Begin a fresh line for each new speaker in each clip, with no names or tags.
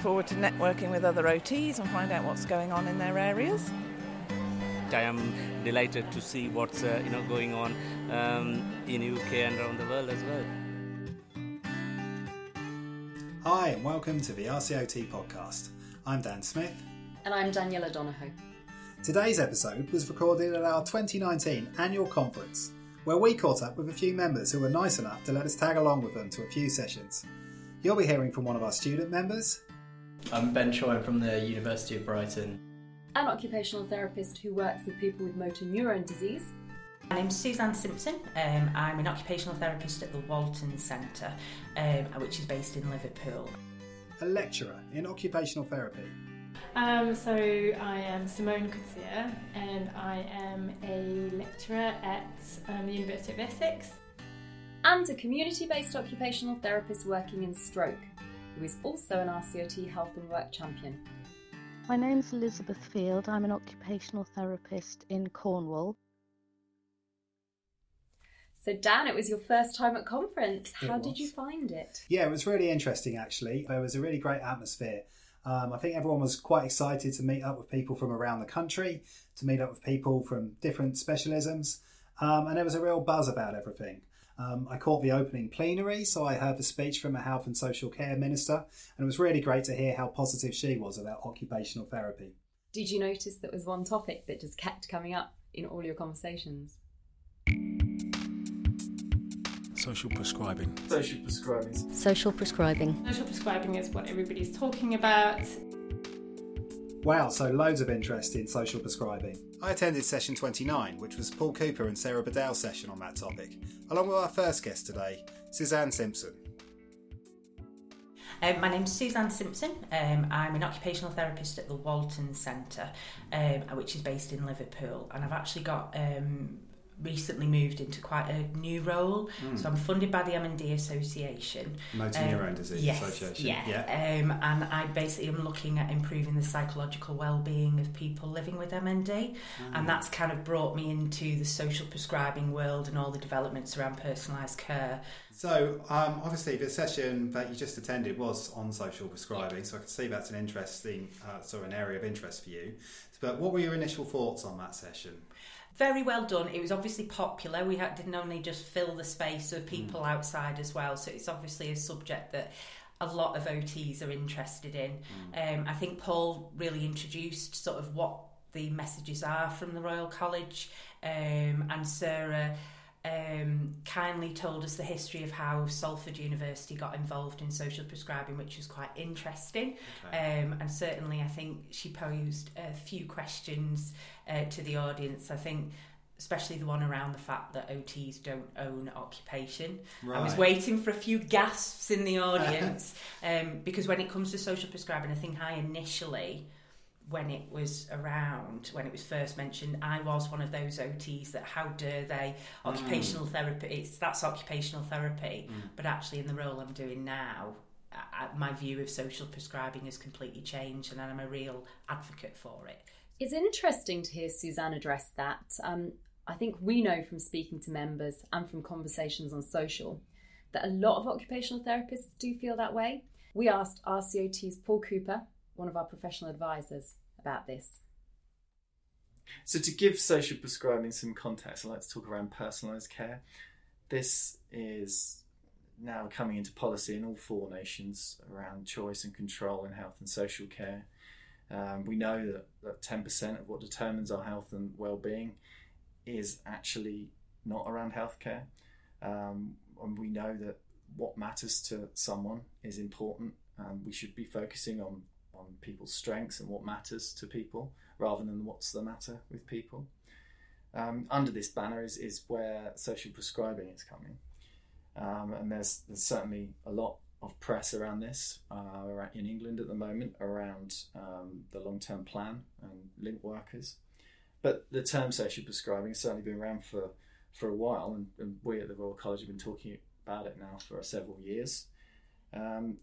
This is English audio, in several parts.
forward to networking with other OTs and find out what's going on in their areas.
I am delighted to see what's uh, you know going on um, in UK and around the world as well.
Hi, and welcome to the RCOT podcast. I'm Dan Smith.
And I'm Daniela Donahoe.
Today's episode was recorded at our 2019 annual conference, where we caught up with a few members who were nice enough to let us tag along with them to a few sessions. You'll be hearing from one of our student members.
I'm Ben Choi I'm from the University of Brighton.
An occupational therapist who works with people with motor neurone disease.
My name's Suzanne Simpson. Um, I'm an occupational therapist at the Walton Centre, um, which is based in Liverpool.
A lecturer in occupational therapy.
Um, so I am Simone Coetzee and I am a lecturer at um, the University of Essex.
And a community based occupational therapist working in stroke, who is also an RCOT health and work champion.
My name's Elizabeth Field. I'm an occupational therapist in Cornwall.
So, Dan, it was your first time at conference. How did you find it?
Yeah, it was really interesting actually. There was a really great atmosphere. Um, I think everyone was quite excited to meet up with people from around the country, to meet up with people from different specialisms, um, and there was a real buzz about everything. Um, I caught the opening plenary, so I heard the speech from a health and social care minister, and it was really great to hear how positive she was about occupational therapy.
Did you notice that was one topic that just kept coming up in all your conversations?
Social prescribing.
Social prescribing.
Social prescribing.
Social prescribing is what everybody's talking about.
Wow, so loads of interest in social prescribing. I attended session 29, which was Paul Cooper and Sarah Bedell's session on that topic, along with our first guest today, Suzanne Simpson.
Um, my name's Suzanne Simpson. Um, I'm an occupational therapist at the Walton Centre, um, which is based in Liverpool, and I've actually got um, recently moved into quite a new role. So I'm funded by the MND Association.
Motor
Um,
Neurone Disease
yes,
Association.
Yeah. Um, and I basically am looking at improving the psychological well-being of people living with MND, and that's kind of brought me into the social prescribing world and all the developments around personalised care.
So, um, obviously, the session that you just attended was on social prescribing, so I can see that's an interesting, uh, sort of an area of interest for you. But what were your initial thoughts on that session?
Very well done. It was obviously popular. We had, didn't only just fill the space of people outside as well. So it's obviously a subject that a lot of OTs are interested in. Um, I think Paul really introduced sort of what the messages are from the Royal College, um, and Sarah um, kindly told us the history of how Salford University got involved in social prescribing, which was quite interesting. Um, and certainly, I think she posed a few questions uh, to the audience. I think. Especially the one around the fact that OTs don't own occupation. I was waiting for a few gasps in the audience um, because when it comes to social prescribing, I think I initially, when it was around, when it was first mentioned, I was one of those OTs that how dare they occupational therapy? It's that's occupational therapy, but actually in the role I'm doing now. I, I- my view of social prescribing has completely changed, and I'm a real advocate for it.
It's interesting to hear Suzanne address that. Um, I think we know from speaking to members and from conversations on social that a lot of occupational therapists do feel that way. We asked RCOT's Paul Cooper, one of our professional advisors, about this.
So, to give social prescribing some context, I'd like to talk around personalised care. This is now coming into policy in all four nations around choice and control in health and social care. Um, we know that, that 10% of what determines our health and well-being is actually not around healthcare. Um, and we know that what matters to someone is important. Um, we should be focusing on, on people's strengths and what matters to people rather than what's the matter with people. Um, under this banner is, is where social prescribing is coming. Um, and there's, there's certainly a lot of press around this uh, in England at the moment around um, the long term plan and link workers. But the term social prescribing has certainly been around for, for a while, and, and we at the Royal College have been talking about it now for several years. Um,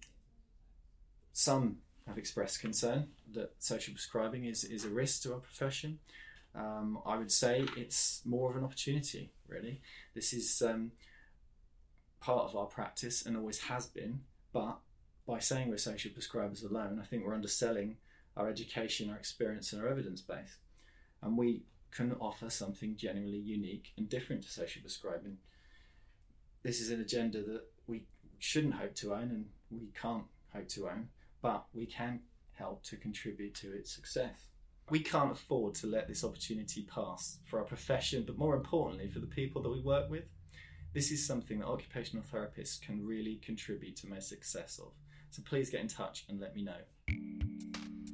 some have expressed concern that social prescribing is, is a risk to our profession. Um, I would say it's more of an opportunity, really. This is um, part of our practice and always has been, but by saying we're social prescribers alone, I think we're underselling our education, our experience, and our evidence base. And we can offer something genuinely unique and different to social prescribing. This is an agenda that we shouldn't hope to own and we can't hope to own, but we can help to contribute to its success. We can't afford to let this opportunity pass for our profession, but more importantly, for the people that we work with. This is something that occupational therapists can really contribute to my success of. So please get in touch and let me know.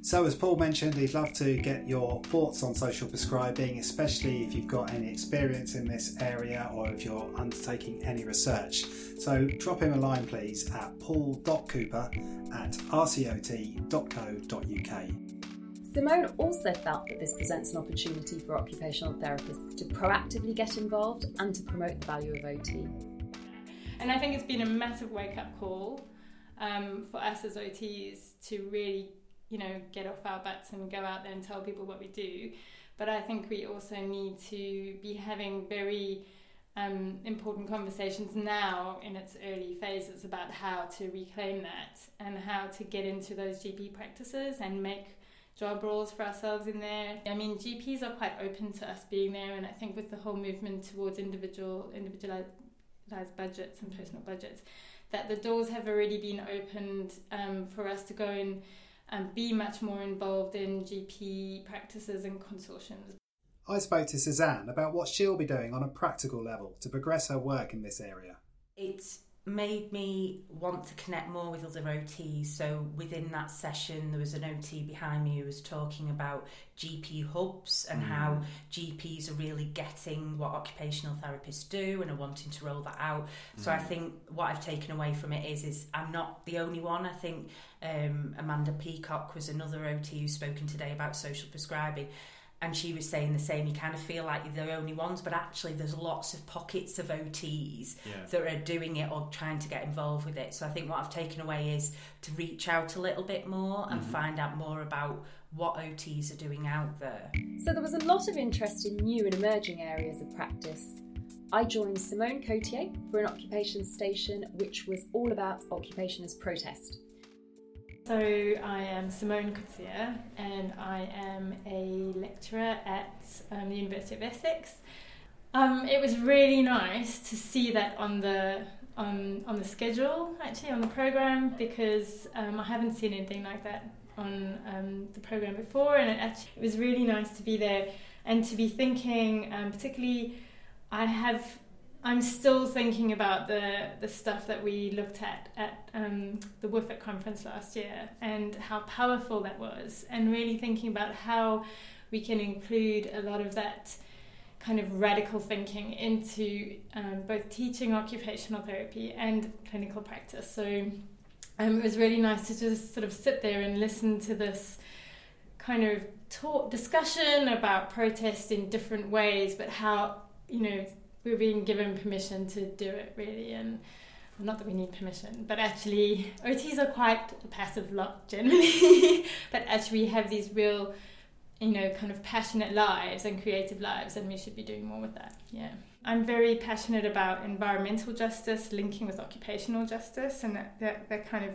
So, as Paul mentioned, he'd love to get your thoughts on social prescribing, especially if you've got any experience in this area or if you're undertaking any research. So, drop him a line, please, at paul.cooper at rcot.co.uk.
Simone also felt that this presents an opportunity for occupational therapists to proactively get involved and to promote the value of OT.
And I think it's been a massive wake up call um, for us as OTs to really, you know, get off our butts and go out there and tell people what we do. But I think we also need to be having very um, important conversations now in its early phases about how to reclaim that and how to get into those GP practices and make job roles for ourselves in there. I mean, GPs are quite open to us being there, and I think with the whole movement towards individual individualized budgets and personal budgets, that the doors have already been opened um, for us to go and um, be much more involved in GP practices and consortiums.
I spoke to Suzanne about what she'll be doing on a practical level to progress her work in this area.
It's made me want to connect more with other OTs. So within that session, there was an OT behind me who was talking about GP hubs and mm. how GPs are really getting what occupational therapists do and are wanting to roll that out. Mm. So I mm. think what I've taken away from it is is I'm not the only one. I think um, Amanda Peacock was another OT who's spoken today about social prescribing and she was saying the same. You kind of feel like you're the only ones, but actually, there's lots of pockets of OTs yeah. that are doing it or trying to get involved with it. So I think what I've taken away is to reach out a little bit more and mm-hmm. find out more about what OTs are doing out there.
So there was a lot of interest in new and emerging areas of practice. I joined Simone Coetzee for an occupation station, which was all about occupation as protest.
So I am Simone Coetzee and I am a lecturer at um, the University of Essex. Um, it was really nice to see that on the on on the schedule actually on the program because um, I haven't seen anything like that on um, the program before and it actually it was really nice to be there and to be thinking um, particularly I have I'm still thinking about the the stuff that we looked at at um, the WFOT conference last year and how powerful that was, and really thinking about how we can include a lot of that kind of radical thinking into um, both teaching occupational therapy and clinical practice. So um, it was really nice to just sort of sit there and listen to this kind of talk discussion about protest in different ways, but how you know we're being given permission to do it really and not that we need permission but actually ots are quite a passive lot generally. But actually we have these real you know kind of passionate lives and creative lives and we should be doing more with that yeah. I'm very passionate about environmental justice linking with occupational justice and that, that, that kind of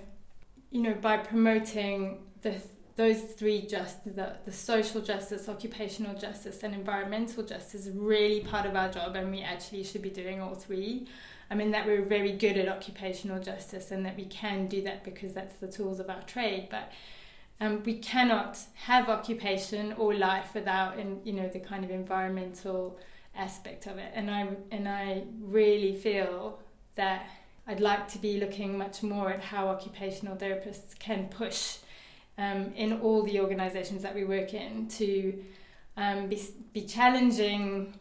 you know by promoting the those three just the, the social justice occupational justice and environmental justice really part of our job and we actually should be doing all three. I mean that we're very good at occupational justice and that we can do that because that's the tools of our trade but um, we cannot have occupation or life without in, you know the kind of environmental aspect of it. And i and i really feel that i'd like to be looking much more at how occupational therapists can push um, in all the organisations that we work in to um, be, be challenging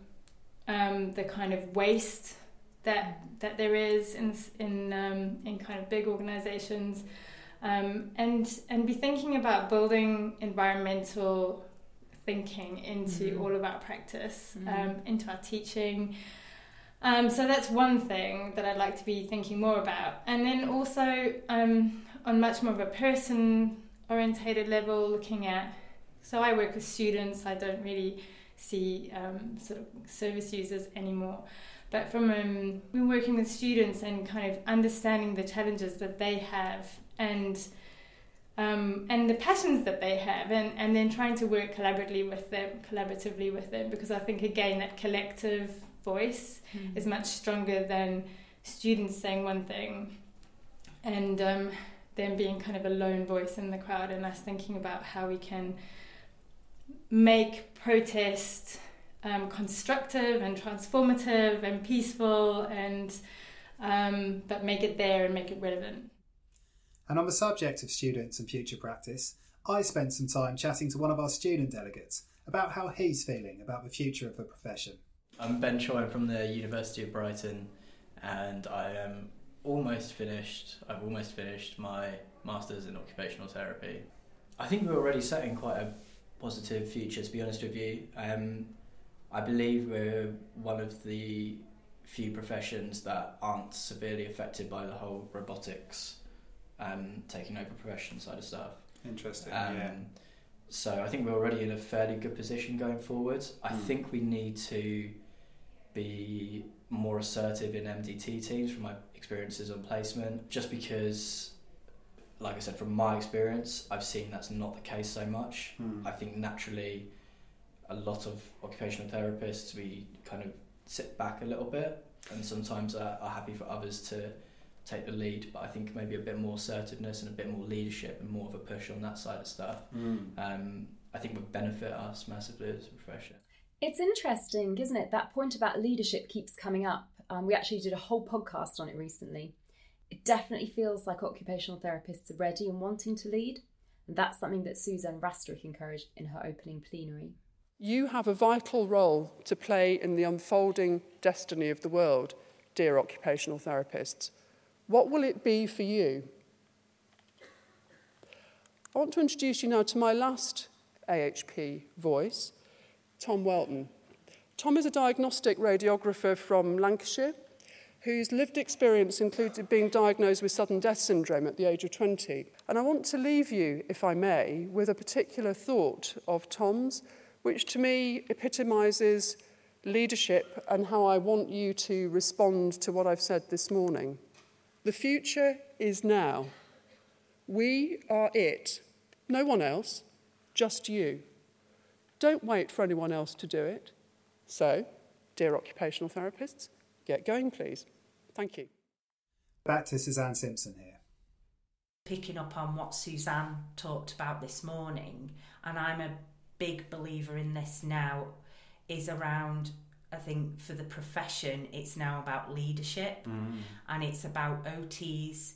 um, the kind of waste that that there is in in um, in kind of big organisations, um, and and be thinking about building environmental thinking into mm-hmm. all of our practice, mm-hmm. Um, into our teaching. Um, so that's one thing that I'd like to be thinking more about. And then also um, on much more of a person orientated level, looking at. So I work with students. I don't really see um, sort of service users anymore. But from um, we're working with students and kind of understanding the challenges that they have and um, and the passions that they have, and, and then trying to work collaboratively with them, collaboratively with them, because I think again that collective voice mm. is much stronger than students saying one thing, and um, them being kind of a lone voice in the crowd, and us thinking about how we can make protest um, constructive and transformative and peaceful, and um, but make it there and make it relevant.
And on the subject of students and future practice, I spent some time chatting to one of our student delegates about how he's feeling about the future of the profession.
I'm Ben Choi I'm from the University of Brighton and I am almost finished. I've almost finished my Masters in Occupational Therapy. I think we're already setting quite a positive future, to be honest with you. Um, I believe we're one of the few professions that aren't severely affected by the whole robotics um, taking over profession side of stuff.
Interesting. Um, yeah.
So I think we're already in a fairly good position going forward. I mm. think we need to be more assertive in MDT teams from my experiences on placement, just because, like I said, from my experience, I've seen that's not the case so much. Mm. I think naturally, a lot of occupational therapists, we kind of sit back a little bit and sometimes are, are happy for others to take the lead, but I think maybe a bit more assertiveness and a bit more leadership and more of a push on that side of stuff. Mm. Um, I think would benefit us massively as a profession.
It's interesting, isn't it? That point about leadership keeps coming up. Um, we actually did a whole podcast on it recently. It definitely feels like occupational therapists are ready and wanting to lead. And that's something that Suzanne Rastrick encouraged in her opening plenary.
You have a vital role to play in the unfolding destiny of the world, dear occupational therapists. What will it be for you? I want to introduce you now to my last AHP voice, Tom Welton. Tom is a diagnostic radiographer from Lancashire whose lived experience included being diagnosed with sudden death syndrome at the age of 20. And I want to leave you, if I may, with a particular thought of Tom's, which to me epitomises leadership and how I want you to respond to what I've said this morning. The future is now. We are it. No one else, just you. Don't wait for anyone else to do it. So, dear occupational therapists, get going, please. Thank you.
Back to Suzanne Simpson here.
Picking up on what Suzanne talked about this morning, and I'm a big believer in this now, is around I think for the profession, it's now about leadership mm. and it's about OTs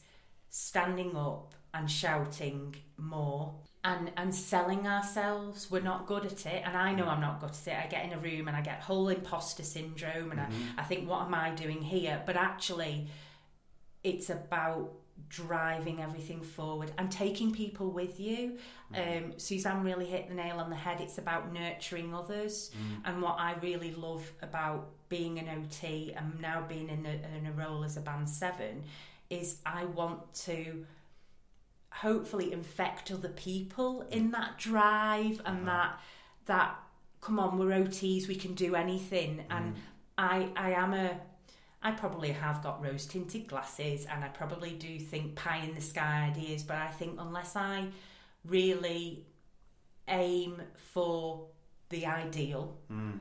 standing up and shouting more and and selling ourselves. We're not good at it, and I know I'm not good at it. I get in a room and I get whole imposter syndrome, and mm-hmm. I, I think, what am I doing here? But actually, it's about driving everything forward and taking people with you. Mm. Um, Suzanne really hit the nail on the head. It's about nurturing others. Mm. And what I really love about being an OT and now being in a, in a role as a band seven is I want to hopefully infect other people in that drive and mm. that that come on we're OTs we can do anything and mm. I I am a I probably have got rose tinted glasses and I probably do think pie in the sky ideas, but I think unless I really aim for the ideal, mm.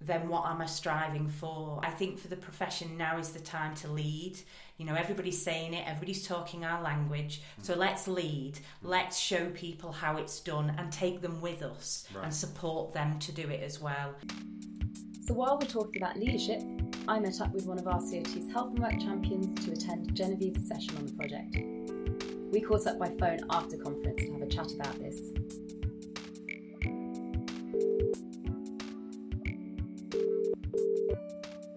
Then what am I striving for? I think for the profession now is the time to lead. You know, everybody's saying it, everybody's talking our language. Mm. So let's lead, mm. let's show people how it's done and take them with us right. and support them to do it as well.
So while we're talking about leadership, I met up with one of RCOT's health and work champions to attend Genevieve's session on the project. We caught up by phone after conference to have a chat about this.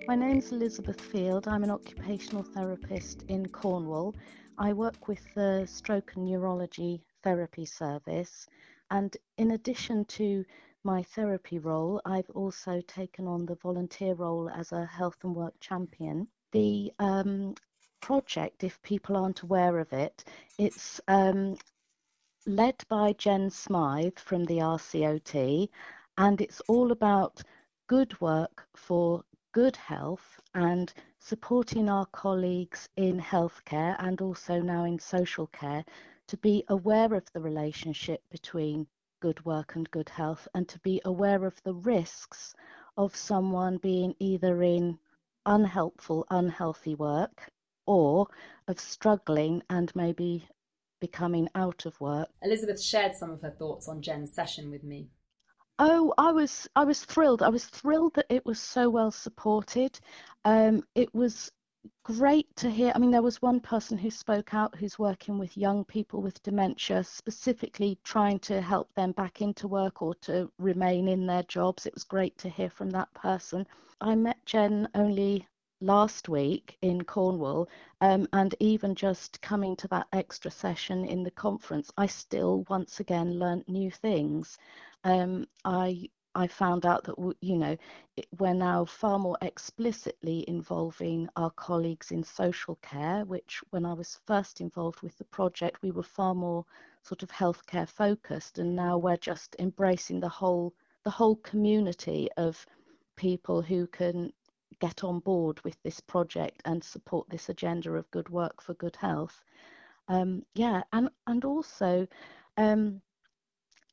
My name's Elizabeth Field. I'm an occupational therapist in Cornwall. I work with the Stroke and Neurology Therapy Service, and in addition to my therapy role, I've also taken on the volunteer role as a health and work champion. The um, project, if people aren't aware of it, it's um, led by Jen Smythe from the RCOT, and it's all about good work for good health and supporting our colleagues in healthcare and also now in social care to be aware of the relationship between good work and good health and to be aware of the risks of someone being either in unhelpful, unhealthy work or of struggling and maybe becoming out of work.
Elizabeth shared some of her thoughts on Jen's session with me.
Oh, I was I was thrilled. I was thrilled that it was so well supported. Um, it was great to hear. I mean, there was one person who spoke out who's working with young people with dementia, specifically trying to help them back into work or to remain in their jobs. It was great to hear from that person. I met Jen only last week in Cornwall, um, and even just coming to that extra session in the conference, I still once again learnt new things. Um, I I found out that you know we're now far more explicitly involving our colleagues in social care, which when I was first involved with the project, we were far more sort of healthcare focused, and now we're just embracing the whole the whole community of people who can get on board with this project and support this agenda of good work for good health. Um, yeah, and and also um,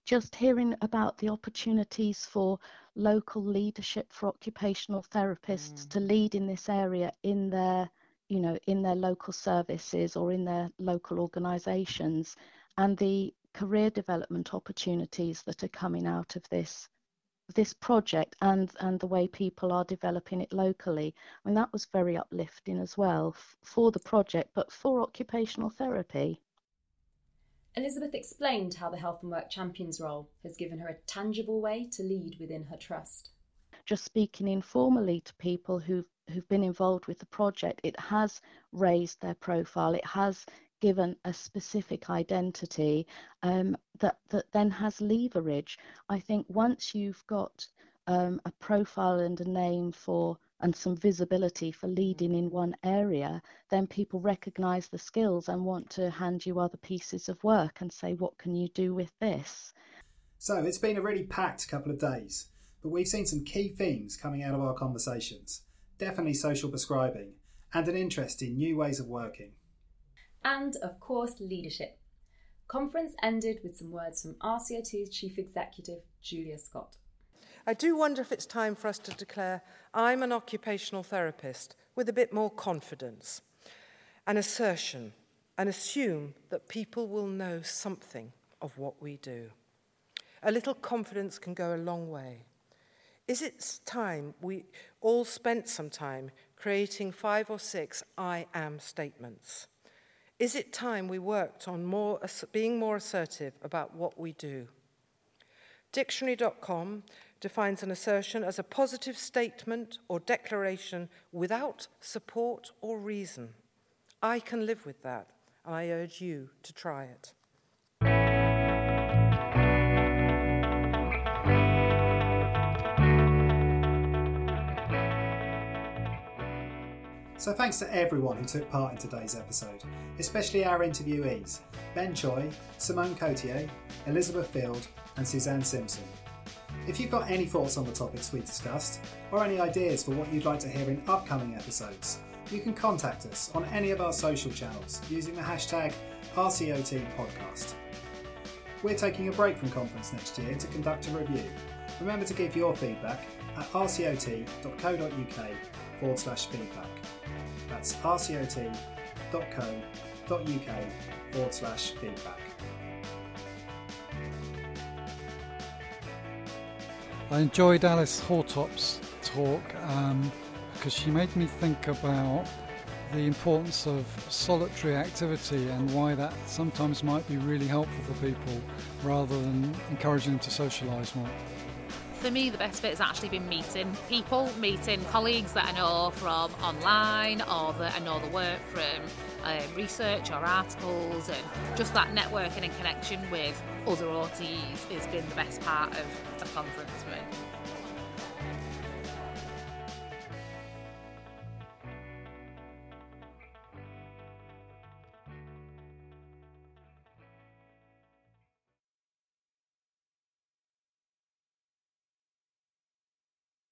just hearing about the opportunities for local leadership for occupational therapists mm. to lead in this area in their you know in their local services or in their local organizations and the career development opportunities that are coming out of this this project and and the way people are developing it locally I mean that was very uplifting as well f- for the project but for occupational therapy
Elizabeth explained how the Health and Work Champions role has given her a tangible way to lead within her trust.
Just speaking informally to people who've who've been involved with the project, it has raised their profile. It has given a specific identity um, that that then has leverage. I think once you've got um, a profile and a name for and some visibility for leading in one area, then people recognize the skills and want to hand you other pieces of work and say, What can you do with this?
So it's been a really packed couple of days, but we've seen some key themes coming out of our conversations. Definitely social prescribing and an interest in new ways of working.
And of course, leadership. Conference ended with some words from RCOT's Chief Executive, Julia Scott.
I do wonder if it's time for us to declare I'm an occupational therapist with a bit more confidence, an assertion, and assume that people will know something of what we do. A little confidence can go a long way. Is it time we all spent some time creating five or six I am statements? Is it time we worked on more, being more assertive about what we do? Dictionary.com defines an assertion as a positive statement or declaration without support or reason. I can live with that, and I urge you to try it.
So, thanks to everyone who took part in today's episode, especially our interviewees Ben Choi, Simone Coetzee, Elizabeth Field, and Suzanne Simpson. If you've got any thoughts on the topics we discussed, or any ideas for what you'd like to hear in upcoming episodes, you can contact us on any of our social channels using the hashtag RCOT podcast. We're taking a break from conference next year to conduct a review. Remember to give your feedback at rcot.co.uk forward slash feedback. That's rcot.co.uk forward slash feedback.
I enjoyed Alice Hortop's talk um, because she made me think about the importance of solitary activity and why that sometimes might be really helpful for people rather than encouraging them to socialise more.
For me, the best bit has actually been meeting people, meeting colleagues that I know from online or that I know the work from um, research or articles, and just that networking and connection with other OTs has been the best part of the conference for me.